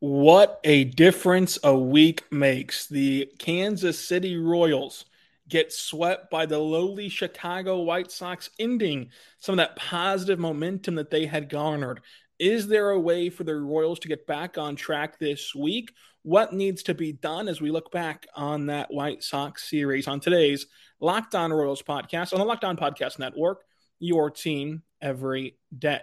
What a difference a week makes. The Kansas City Royals get swept by the lowly Chicago White Sox, ending some of that positive momentum that they had garnered. Is there a way for the Royals to get back on track this week? What needs to be done as we look back on that White Sox series on today's Locked On Royals podcast on the Locked On Podcast Network, your team every day.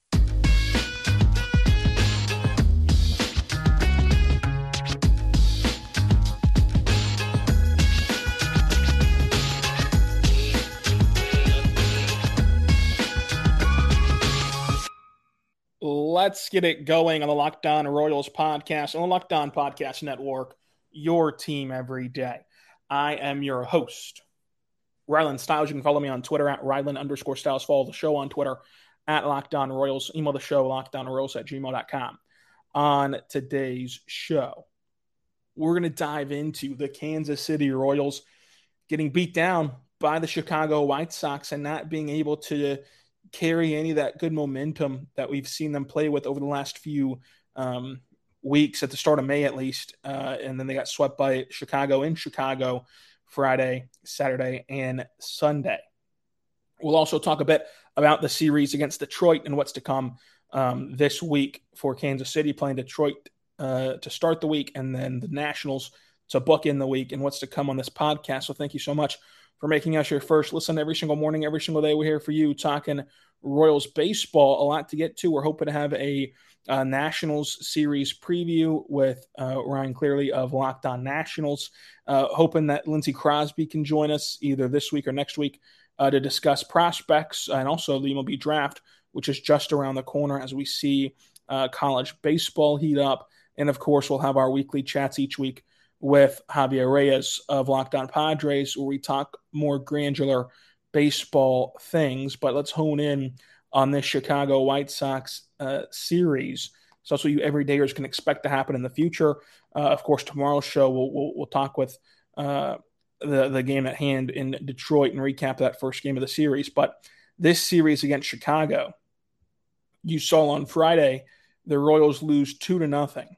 Let's get it going on the Locked On Royals podcast on the Locked On Podcast Network, your team every day. I am your host, Rylan Stiles. You can follow me on Twitter at Rylan underscore Stiles. Follow the show on Twitter at Locked On Royals. Email the show, lockedonroyals at gmail.com. On today's show, we're going to dive into the Kansas City Royals getting beat down by the Chicago White Sox and not being able to carry any of that good momentum that we've seen them play with over the last few um, weeks, at the start of May at least. Uh, and then they got swept by Chicago in Chicago Friday, Saturday, and Sunday. We'll also talk a bit about the series against Detroit and what's to come um, this week for Kansas City playing Detroit uh, to start the week, and then the Nationals to book in the week and what's to come on this podcast. So thank you so much for making us your first listen every single morning, every single day. We're here for you talking Royals baseball. A lot to get to. We're hoping to have a, Nationals series preview with uh, Ryan Clearly of Locked On Nationals. Uh, hoping that Lindsey Crosby can join us either this week or next week uh, to discuss prospects and also the MLB draft, which is just around the corner as we see uh, college baseball heat up. And of course, we'll have our weekly chats each week with Javier Reyes of Locked On Padres, where we talk more granular baseball things. But let's hone in on this Chicago White Sox uh, series. So that's what you everydayers can expect to happen in the future. Uh, of course, tomorrow's show we'll we'll, we'll talk with uh, the the game at hand in Detroit and recap that first game of the series. But this series against Chicago, you saw on Friday, the Royals lose two to nothing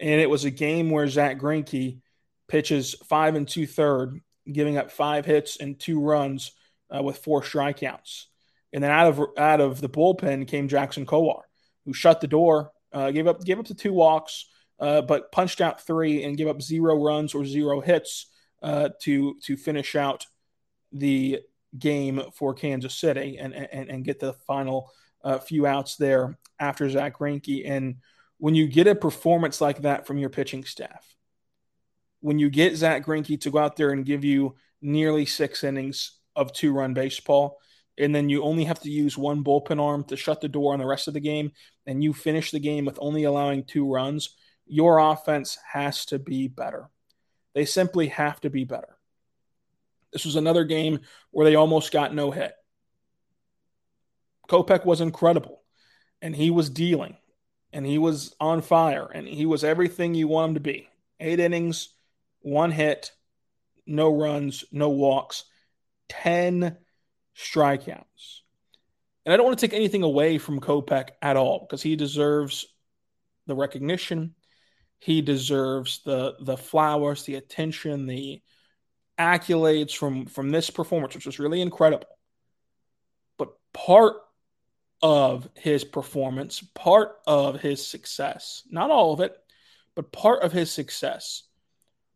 and it was a game where Zach Greinke pitches five and two third, giving up five hits and two runs uh, with four strikeouts. And then out of out of the bullpen came Jackson Kowar, who shut the door, uh, gave up gave up the two walks, uh, but punched out three and gave up zero runs or zero hits uh, to to finish out the game for Kansas City and and, and get the final uh, few outs there after Zach Greinke and when you get a performance like that from your pitching staff, when you get Zach Greinke to go out there and give you nearly six innings of two run baseball, and then you only have to use one bullpen arm to shut the door on the rest of the game, and you finish the game with only allowing two runs, your offense has to be better. They simply have to be better. This was another game where they almost got no hit. Kopech was incredible, and he was dealing and he was on fire and he was everything you want him to be. Eight innings, one hit, no runs, no walks, 10 strikeouts. And I don't want to take anything away from Kopech at all because he deserves the recognition. He deserves the the flowers, the attention, the accolades from from this performance, which was really incredible. But part of his performance, part of his success, not all of it, but part of his success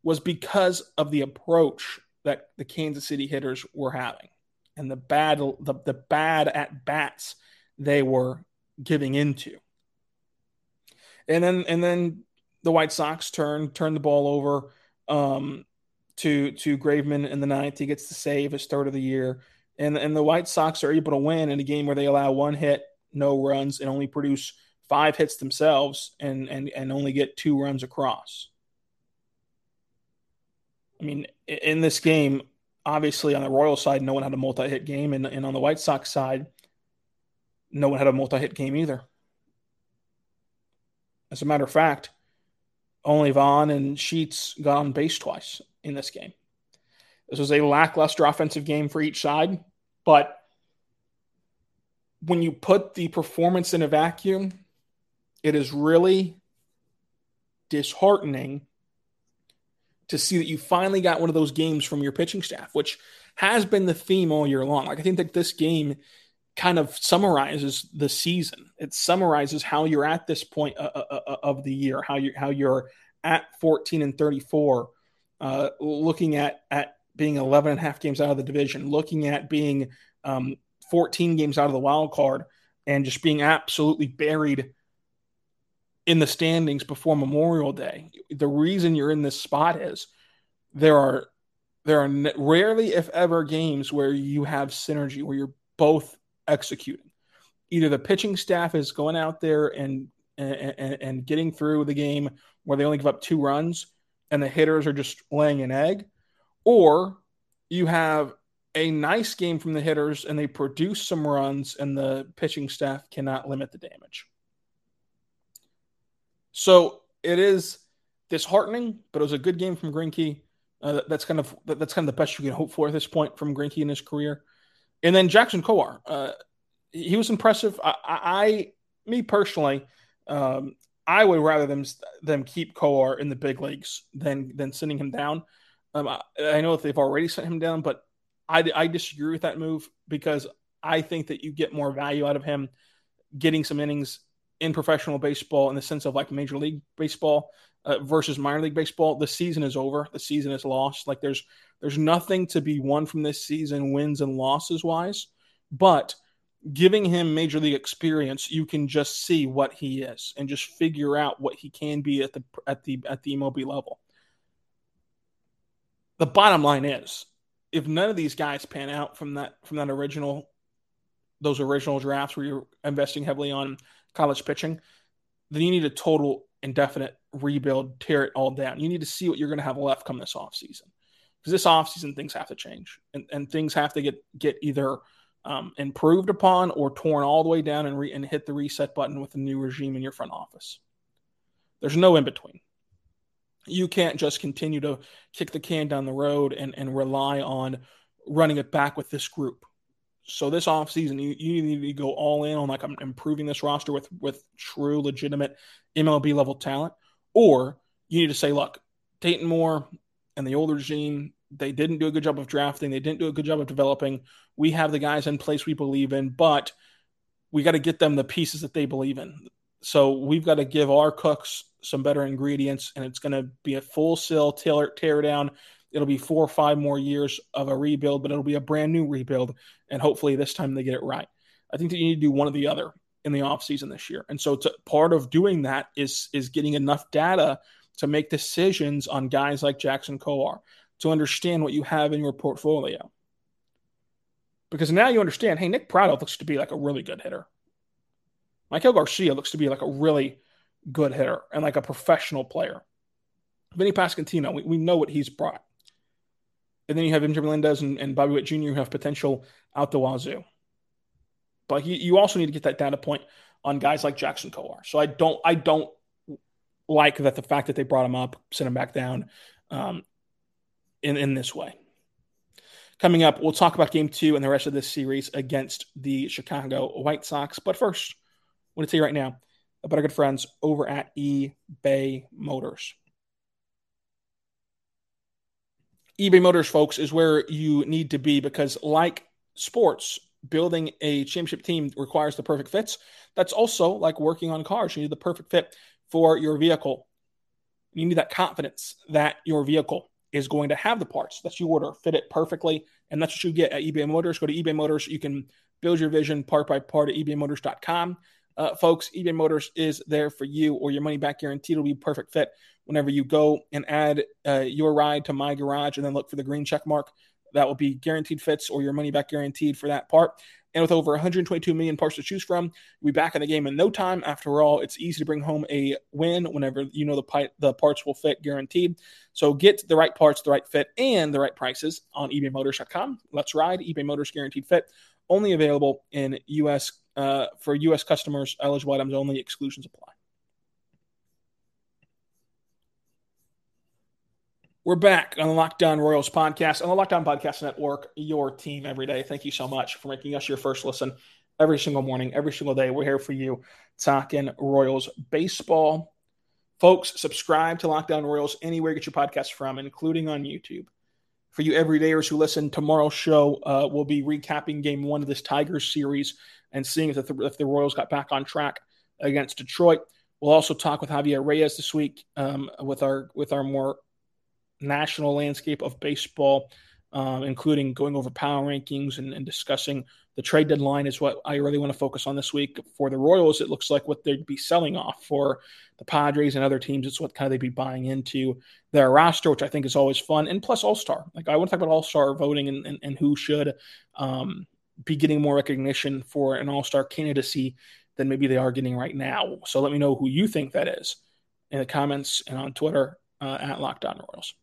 was because of the approach that the Kansas City hitters were having and the bad the, the bad at bats they were giving into. And then and then the White Sox turn turn the ball over um, to to Graveman in the ninth. He gets the save, his third of the year and and the White Sox are able to win in a game where they allow one hit, no runs, and only produce five hits themselves, and and and only get two runs across. I mean, in this game, obviously on the Royal side, no one had a multi-hit game, and, and on the White Sox side, no one had a multi-hit game either. As a matter of fact, only Vaughn and Sheets got on base twice in this game. This was a lackluster offensive game for each side, but when you put the performance in a vacuum, it is really disheartening to see that you finally got one of those games from your pitching staff, which has been the theme all year long. Like I think that this game kind of summarizes the season. It summarizes how you're at this point uh, uh, uh, of the year, how you how you're at 14 and 34, uh, looking at at being 11 and a half games out of the division, looking at being um, 14 games out of the wild card, and just being absolutely buried in the standings before Memorial Day. The reason you're in this spot is there are there are rarely, if ever, games where you have synergy, where you're both executing. Either the pitching staff is going out there and and, and getting through the game where they only give up two runs, and the hitters are just laying an egg, or you have a nice game from the hitters and they produce some runs, and the pitching staff cannot limit the damage. So it is disheartening, but it was a good game from Greinke. Uh, that's kind of that's kind of the best you can hope for at this point from Greinke in his career. And then Jackson Kowar, uh, he was impressive. I, I me personally, um, I would rather them them keep Kowar in the big leagues than than sending him down. Um, I, I, know that they've already sent him down, but I, I disagree with that move because I think that you get more value out of him getting some innings in professional baseball in the sense of like Major League Baseball uh, versus minor league baseball. The season is over. The season is lost. Like there's there's nothing to be won from this season, wins and losses wise. But giving him major league experience, you can just see what he is and just figure out what he can be at the at the at the MLB level. The bottom line is, if none of these guys pan out from that from that original those original drafts where you're investing heavily on college pitching, then you need a total indefinite rebuild, tear it all down. You need to see what you're going to have left come this offseason. Because this offseason, things have to change and, and things have to get, get either um, improved upon or torn all the way down and, re, and hit the reset button with a new regime in your front office. There's no in between. You can't just continue to kick the can down the road and, and rely on running it back with this group. So this offseason, you, you need to go all in on like I'm improving this roster with with true legitimate MLB level talent, or you need to say, look, Dayton Moore and the older regime, they didn't do a good job of drafting, they didn't do a good job of developing. We have the guys in place we believe in, but we got to get them the pieces that they believe in. So we've got to give our cooks some better ingredients, and it's going to be a full sale tear, tear down It'll be four or five more years of a rebuild, but it'll be a brand new rebuild. And hopefully this time they get it right. I think that you need to do one or the other in the offseason this year. And so to, part of doing that is is getting enough data to make decisions on guys like Jackson Kowar to understand what you have in your portfolio. Because now you understand, hey, Nick Pratto looks to be like a really good hitter. Maikel Garcia looks to be like a really good hitter and like a professional player. Vinny Pasquantino, we, we know what he's brought. And then you have Andrew Melendez and, and Bobby Witt Jr. who have potential out the wazoo. But you, you also need to get that data point on guys like Jackson Kowar. So I don't I don't like that the fact that they brought him up, sent him back down um, in, in this way. Coming up, we'll talk about game two and the rest of this series against the Chicago White Sox. But first, I want to tell you right now about our good friends over at eBay Motors. eBay Motors, folks, is where you need to be because, like sports, building a championship team requires the perfect fits. That's also like working on cars. You need the perfect fit for your vehicle. You need that confidence that your vehicle is going to have the parts that you order fit it perfectly. And that's what you get at eBay Motors. Go to eBay Motors. You can build your vision part by part at ebaymotors.com. Uh, folks, eBay Motors is there for you or your money back guarantee. It'll be perfect fit whenever you go and add uh, your ride to my garage and then look for the green check mark. That will be guaranteed fits or your money back guaranteed for that part. And with over 122 million parts to choose from, we'll be back in the game in no time. After all, it's easy to bring home a win whenever you know the, pi- the parts will fit guaranteed. So get the right parts, the right fit, and the right prices on ebaymotors.com. Let's ride. eBay Motors guaranteed fit. Only available in U.S. Uh, for U.S. customers. Eligible items only. Exclusions apply. We're back on the Locked On Royals podcast on the Locked On Podcast Network, your team every day. Thank you so much for making us your first listen every single morning, every single day. We're here for you talking Royals baseball. Folks, subscribe to Locked On Royals anywhere you get your podcast from, including on YouTube. For you everydayers who listen, tomorrow's show uh, will be recapping game one of this Tigers series and seeing if the, if the Royals got back on track against Detroit. We'll also talk with Javier Reyes this week um, with our with our more national landscape of baseball, um, including going over power rankings and, and, discussing the trade deadline is what I really want to focus on this week. For the Royals, it looks like what they'd be selling off. For the Padres and other teams, it's what kind of they'd be buying into their roster, which I think is always fun. And plus All Star. Like I want to talk about All Star voting and, and, and, who should um, be getting more recognition for an All Star candidacy than maybe they are getting right now. So let me know who you think that is in the comments and on Twitter uh, at Locked On Royals.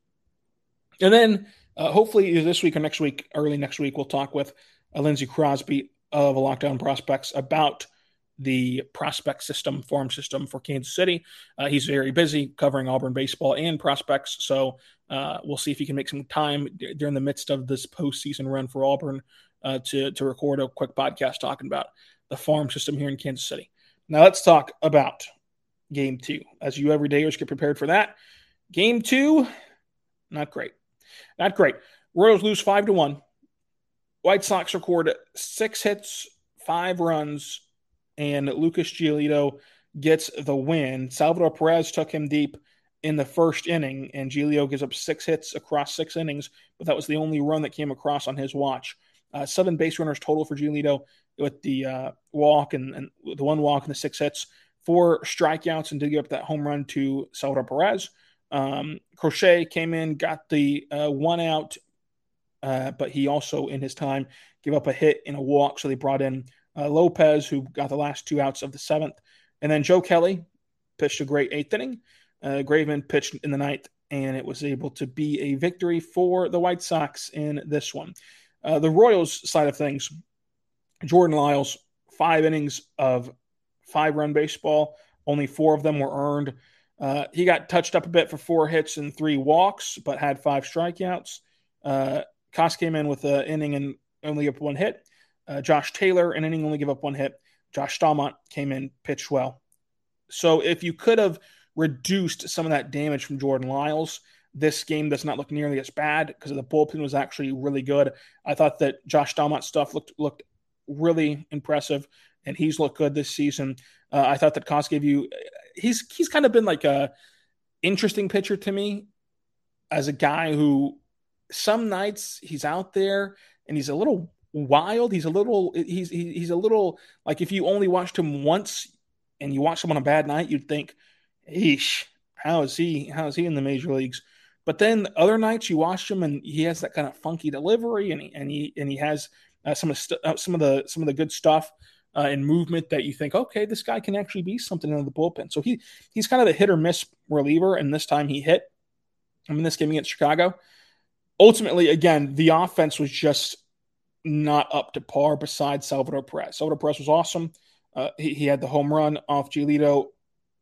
And then uh, hopefully this week or next week, early next week, we'll talk with uh, Lindsey Crosby of On Prospects about the prospect system, farm system for Kansas City. Uh, he's very busy covering Auburn baseball and prospects, so uh, we'll see if he can make some time d- during the midst of this postseason run for Auburn uh, to to record a quick podcast talking about the farm system here in Kansas City. Now let's talk about Game Two. As you everydayers get prepared for that, Game Two, not great. Not great. Royals lose five to one. White Sox record six hits, five runs, and Lucas Giolito gets the win. Salvador Perez took him deep in the first inning, and Giolito gives up six hits across six innings, but that was the only run that came across on his watch. Uh, seven base runners total for Giolito with the uh, walk and, and, the one walk and the six hits, four strikeouts, and did give up that home run to Salvador Perez. Um, Crochet came in, got the uh, one out, uh, but he also, in his time, gave up a hit and a walk. So they brought in uh, Lopez, who got the last two outs of the seventh. And then Joe Kelly pitched a great eighth inning. Uh, Graveman pitched in the ninth, and it was able to be a victory for the White Sox in this one. Uh, the Royals side of things, Jordan Lyles, five innings of five run baseball. Only four of them were earned. Uh, he got touched up a bit for four hits and three walks, but had five strikeouts. Uh, Koss came in with an inning and only up one hit. Uh, Josh Taylor, an inning, only give up one hit. Josh Staumont came in, pitched well. So if you could have reduced some of that damage from Jordan Lyles, this game does not look nearly as bad because the bullpen was actually really good. I thought that Josh Staumont stuff looked looked really impressive, and he's looked good this season. Uh, I thought that you he's he's kind of been like a interesting pitcher to me as a guy who some nights he's out there and he's a little wild. He's a little he's he's a little like if you only watched him once and you watched him on a bad night, you'd think, "Eesh, how is he? How is he in the major leagues?" But then other nights you watch him and he has that kind of funky delivery and he and he and he has uh, some of st- uh, some of the some of the good stuff uh, and movement that you think, okay, this guy can actually be something in the bullpen. So he he's kind of a hit or miss reliever, and this time he hit. I mean, this game against Chicago. Ultimately, again, the offense was just not up to par. Besides Salvador Perez, Salvador Perez was awesome. Uh, he, he, had the home run off Giolito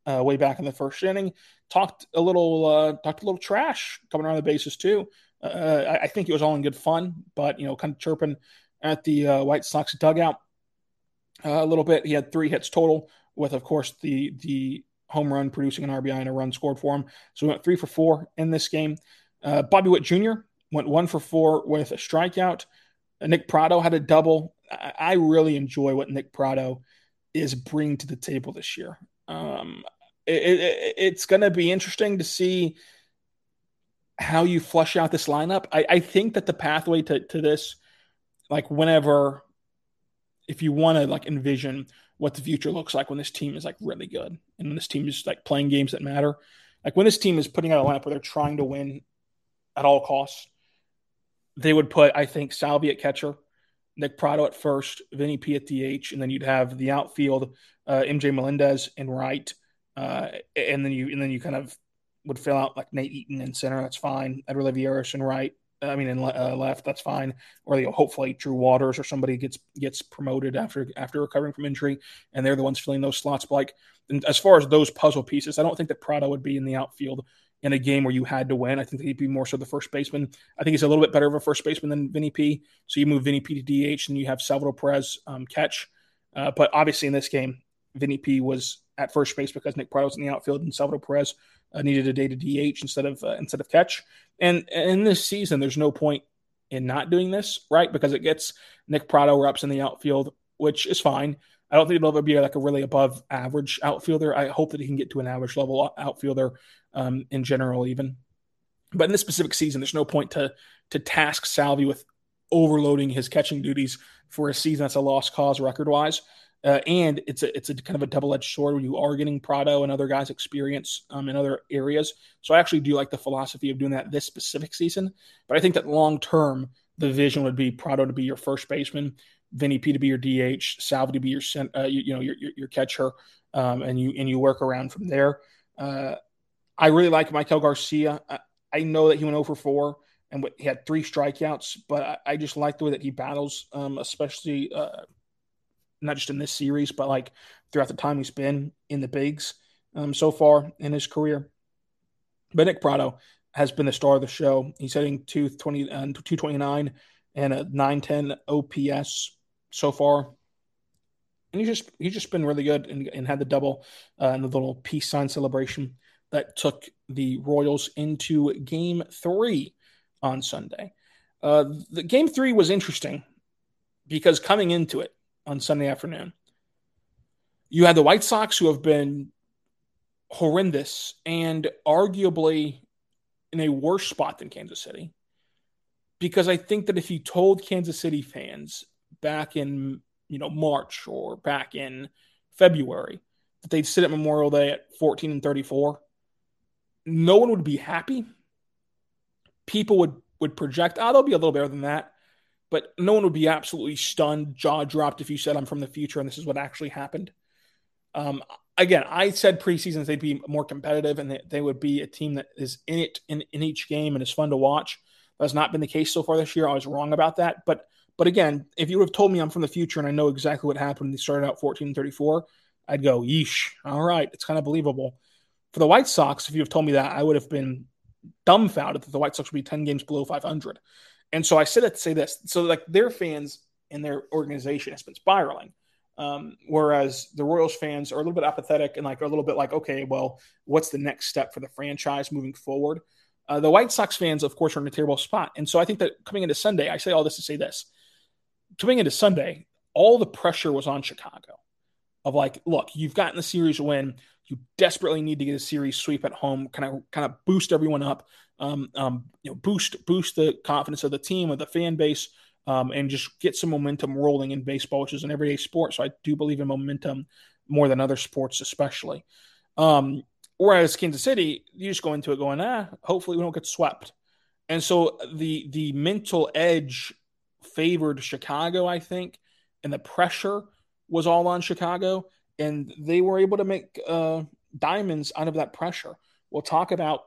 uh, way back in the first inning. Talked a little, uh, talked a little trash coming around the bases too. Uh, I, I, think it was all in good fun, but you know, kind of chirping at the uh, White Sox dugout uh, a little bit. He had three hits total, with of course the the home run producing an RBI and a run scored for him. So he went three for four in this game. Uh, Bobby Witt Jr. went one for four with a strikeout. Nick Pratto had a double. I, I, really enjoy what Nick Pratto is bringing to the table this year. Um, it, it, it's going to be interesting to see how you flush out this lineup. I, I think that the pathway to, to this, like whenever if you want to like envision what the future looks like when this team is like really good and when this team is like playing games that matter, like when this team is putting out a lineup where they're trying to win at all costs, they would put I think Salvi at catcher, Nick Pratto at first, Vinny P at DH, and then you'd have the outfield uh, MJ Melendez and right, uh, and then you and then you kind of would fill out like Nate Eaton in center. That's fine. Edward Olivares and right, I mean, in uh, left, that's fine. Or you know, hopefully Drew Waters or somebody gets gets promoted after after recovering from injury, and they're the ones filling those slots. But like, as far as those puzzle pieces, I don't think that Pratto would be in the outfield in a game where you had to win. I think he'd be more so the first baseman. I think he's a little bit better of a first baseman than Vinny P. So you move Vinny P to DH and you have Salvador Perez um, catch. Uh, but obviously in this game, Vinny P was at first base because Nick Pratto was in the outfield and Salvador Perez uh, needed a day to DH instead of uh, instead of catch. And, and in this season, there's no point in not doing this, right? Because it gets Nick Pratto reps in the outfield, which is fine. I don't think he'll ever be like a really above average outfielder. I hope that he can get to an average level outfielder um, in general, even. But in this specific season, there's no point to to task Salvi with overloading his catching duties for a season that's a lost cause record wise. Uh, and it's a it's a kind of a double edged sword where you are getting Pratto and other guys' experience um, in other areas. So I actually do like the philosophy of doing that this specific season. But I think that long term, the vision would be Pratto to be your first baseman, Vinny P to be your DH, Salvi to be your uh, you, you, know your your, your catcher, um, and you and you work around from there. Uh, I really like Maikel Garcia. I, I, know that he went over 4 and he had three strikeouts, but I, I just like the way that he battles, um, especially uh, not just in this series, but like throughout the time he's been in the bigs um, so far in his career. But Nick Pratto has been the star of the show. He's hitting 220, uh, 229 and a 910 OPS so far. And he's just he's just been really good and, and had the double uh, and the little peace sign celebration that took the Royals into game three on Sunday. Uh, the game three was interesting because coming into it on Sunday afternoon, you had the White Sox who have been horrendous and arguably in a worse spot than Kansas City. Because I think that if you told Kansas City fans back in you know March or back in February that they'd sit at Memorial Day at 14 and 34, no one would be happy. People would would project, oh, they'll be a little better than that. But no one would be absolutely stunned, jaw dropped if you said I'm from the future and this is what actually happened. Um, again, I said preseasons they'd be more competitive and they, they would be a team that is in it in, in each game and is fun to watch. That's not been the case so far this year. I was wrong about that. But but again, if you would have told me I'm from the future and I know exactly what happened, they started out 14 34, I'd go, yeesh, all right, it's kind of believable. For the White Sox, if you have told me that, I would have been dumbfounded that the White Sox would be 10 games below 500. And so I said to say this. So, like, their fans and their organization has been spiraling. Um, whereas the Royals fans are a little bit apathetic and like a little bit like, okay, well, what's the next step for the franchise moving forward? Uh, the White Sox fans, of course, are in a terrible spot. And so I think that coming into Sunday, I say all this to say this. Coming into Sunday, all the pressure was on Chicago of like, look, you've gotten the series win. You desperately need to get a series sweep at home, kind of kind of boost everyone up, um, um, you know, boost boost the confidence of the team of the fan base, um, and just get some momentum rolling in baseball, which is an everyday sport. So I do believe in momentum more than other sports, especially. Um, whereas Kansas City, you just go into it going, ah, hopefully we don't get swept. And so the the mental edge favored Chicago, I think, and the pressure was all on Chicago and they were able to make uh, diamonds out of that pressure. We'll talk about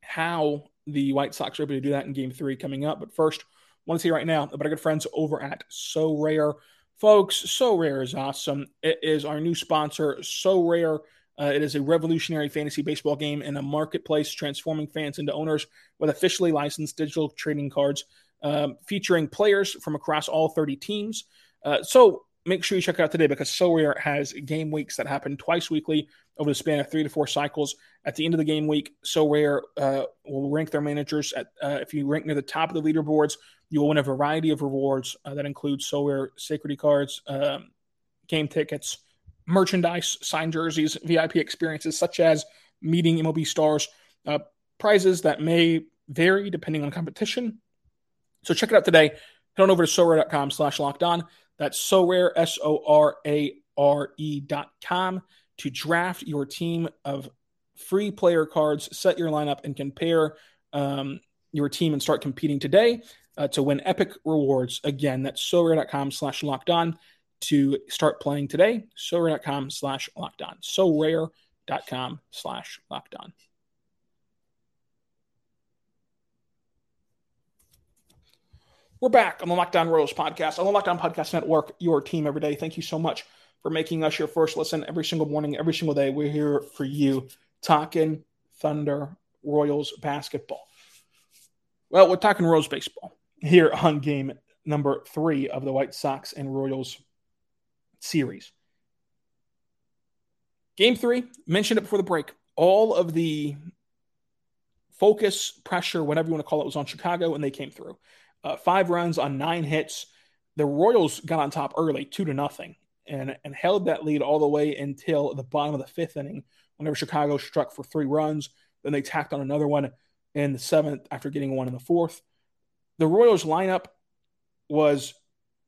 how the White Sox are able to do that in Game Three coming up. But first, I want to see right now about our good friends over at Sorare, folks. Sorare is awesome. It is our new sponsor. Sorare. Uh, it is a revolutionary fantasy baseball game in a marketplace, transforming fans into owners with officially licensed digital trading cards um, featuring players from across all 30 teams. Uh, so make sure you check it out today because Sorare has game weeks that happen twice weekly over the span of three to four cycles. At the end of the game week, Sorare uh, will rank their managers. At uh, if you rank near the top of the leaderboards, you will win a variety of rewards uh, that include Sorare Sacred cards, um, game tickets, merchandise, signed jerseys, VIP experiences such as meeting MLB stars, uh, prizes that may vary depending on competition. So check it out today. Head on over to sorare.com slash locked on. That's Sorare, S O R A R E dot com to draft your team of free player cards, set your lineup, and compare um, your team and start competing today uh, to win epic rewards. Again, that's sorare.com slash locked on to start playing today. Sorare.com slash locked on. Sorare.com slash locked on. We're back on the Locked On Royals podcast, on the Locked On Podcast Network, your team every day. Thank you so much for making us your first listen every single morning, every single day. We're here for you, talking Thunder Royals basketball. Well, we're talking Royals baseball here on game number three of the White Sox and Royals series. Game three, mentioned it before the break. All of the focus, pressure, whatever you want to call it, was on Chicago, and they came through. Uh, five runs on nine hits. The Royals got on top early, two to nothing, and and held that lead all the way until the bottom of the fifth inning. Whenever Chicago struck for three runs, then they tacked on another one in the seventh after getting one in the fourth. The Royals lineup was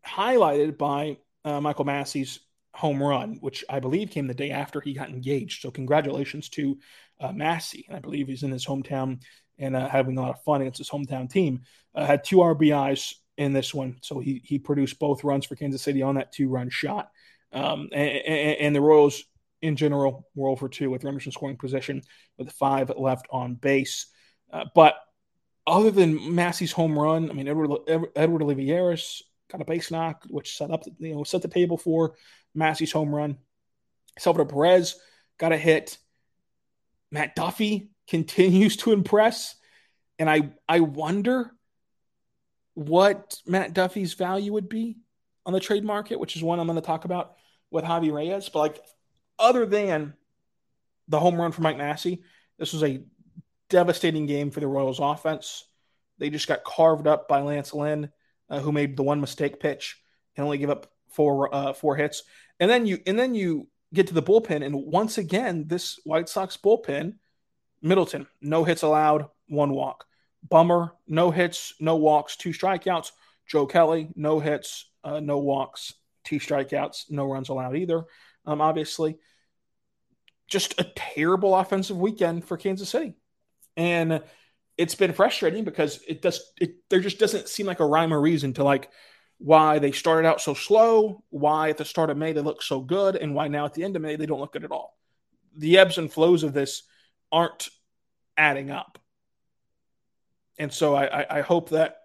highlighted by uh, Michael Massey's home run, which I believe came the day after he got engaged. So congratulations to uh, Massey. And I believe he's in his hometown and uh, having a lot of fun against his hometown team. Uh, had two RBIs in this one, so he he produced both runs for Kansas City on that two run shot. Um, and, and, the Royals in general were over two with runners in scoring position with five left on base. Uh, but other than Massey's home run, I mean Edward Edward Olivares got a base knock, which set up you know set the table for Massey's home run. Salvador Perez got a hit. Matt Duffy continues to impress. And I I wonder what Matt Duffy's value would be on the trade market, which is one I'm going to talk about with Javi Reyes. But like other than the home run for Mike Massey, this was a devastating game for the Royals offense. They just got carved up by Lance Lynn, uh, who made the one mistake pitch and only give up four uh, four hits. And then you and then you get to the bullpen, and once again, this White Sox bullpen Middleton, no hits allowed, one walk. Bummer, no hits, no walks, two strikeouts. Joe Kelly, no hits, uh, no walks, two strikeouts, no runs allowed either. Um, obviously, just a terrible offensive weekend for Kansas City, and it's been frustrating because it does it there just doesn't seem like a rhyme or reason to like why they started out so slow, why at the start of May they look so good, and why now at the end of May they don't look good at all. The ebbs and flows of this aren't adding up. And so I, I, hope that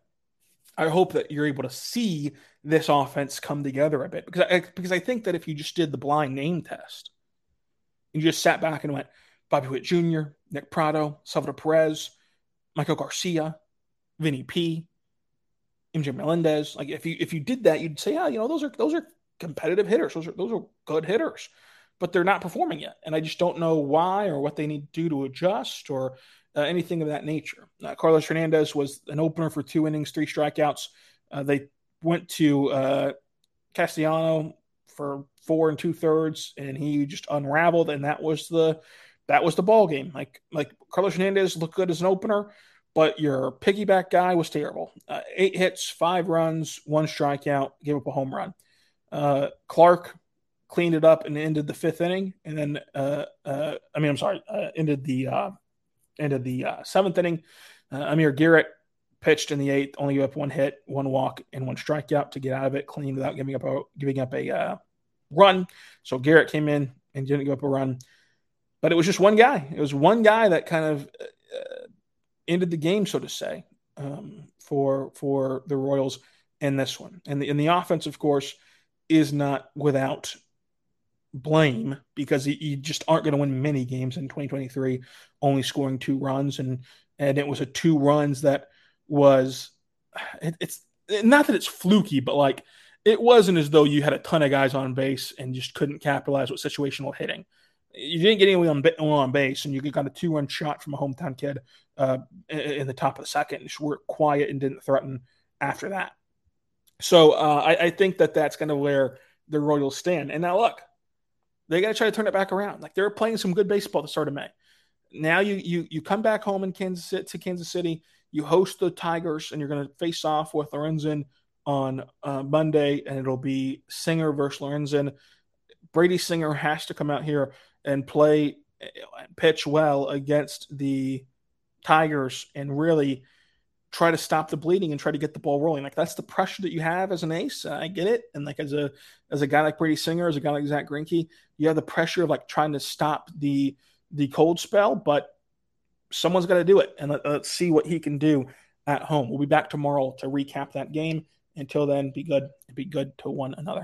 I hope that you're able to see this offense come together a bit because I, because I think that if you just did the blind name test, and you just sat back and went Bobby Witt Jr., Nick Pratto, Salvador Perez, Maikel Garcia, Vinny P, MJ Melendez. Like if you if you did that, you'd say, yeah, you know, those are those are competitive hitters. Those are those are good hitters but they're not performing yet. And I just don't know why or what they need to do to adjust or uh, anything of that nature. Uh, Carlos Hernandez was an opener for two innings, three strikeouts. Uh, they went to uh, Castellano for four and two thirds, and he just unraveled, and that was the that was the ball game. Like like Carlos Hernandez looked good as an opener, but your piggyback guy was terrible. Uh, eight hits, five runs, one strikeout, gave up a home run. Uh, Clarke cleaned it up and ended the fifth inning, and then uh, uh, I mean I'm sorry, uh, ended the uh, ended the uh, seventh inning. Uh, Amir Garrett pitched in the eighth, only gave up one hit, one walk, and one strikeout to get out of it clean without giving up a giving up a run. So Garrett came in and didn't give up a run, but it was just one guy. It was one guy that kind of ended the game, so to say, um, for for the Royals in this one. And the in the offense, of course, is not without blame because you just aren't going to win many games in 2023 only scoring two runs and and it was a two runs that was it, it's not that it's fluky but like it wasn't as though you had a ton of guys on base and just couldn't capitalize with situational hitting. You didn't get anyone on, on base and you got a two run shot from a hometown kid uh, in the top of the second just were quiet and didn't threaten after that. So uh, I, I think that that's kind of where the Royals stand. And now look they got to try to turn it back around. Like they're playing some good baseball the start of May. Now you you you come back home in Kansas City to Kansas City. You host the Tigers, and you're going to face off with Lorenzen on uh, Monday, and it'll be Singer versus Lorenzen. Brady Singer has to come out here and play and pitch well against the Tigers and really try to stop the bleeding and try to get the ball rolling. Like that's the pressure that you have as an ace. I get it. And like as a as a guy like Brady Singer, as a guy like Zach Greinke, you have the pressure of like trying to stop the the cold spell, but someone's got to do it. And let, us see what he can do at home. We'll be back tomorrow to recap that game. Until then, be good be good to one another.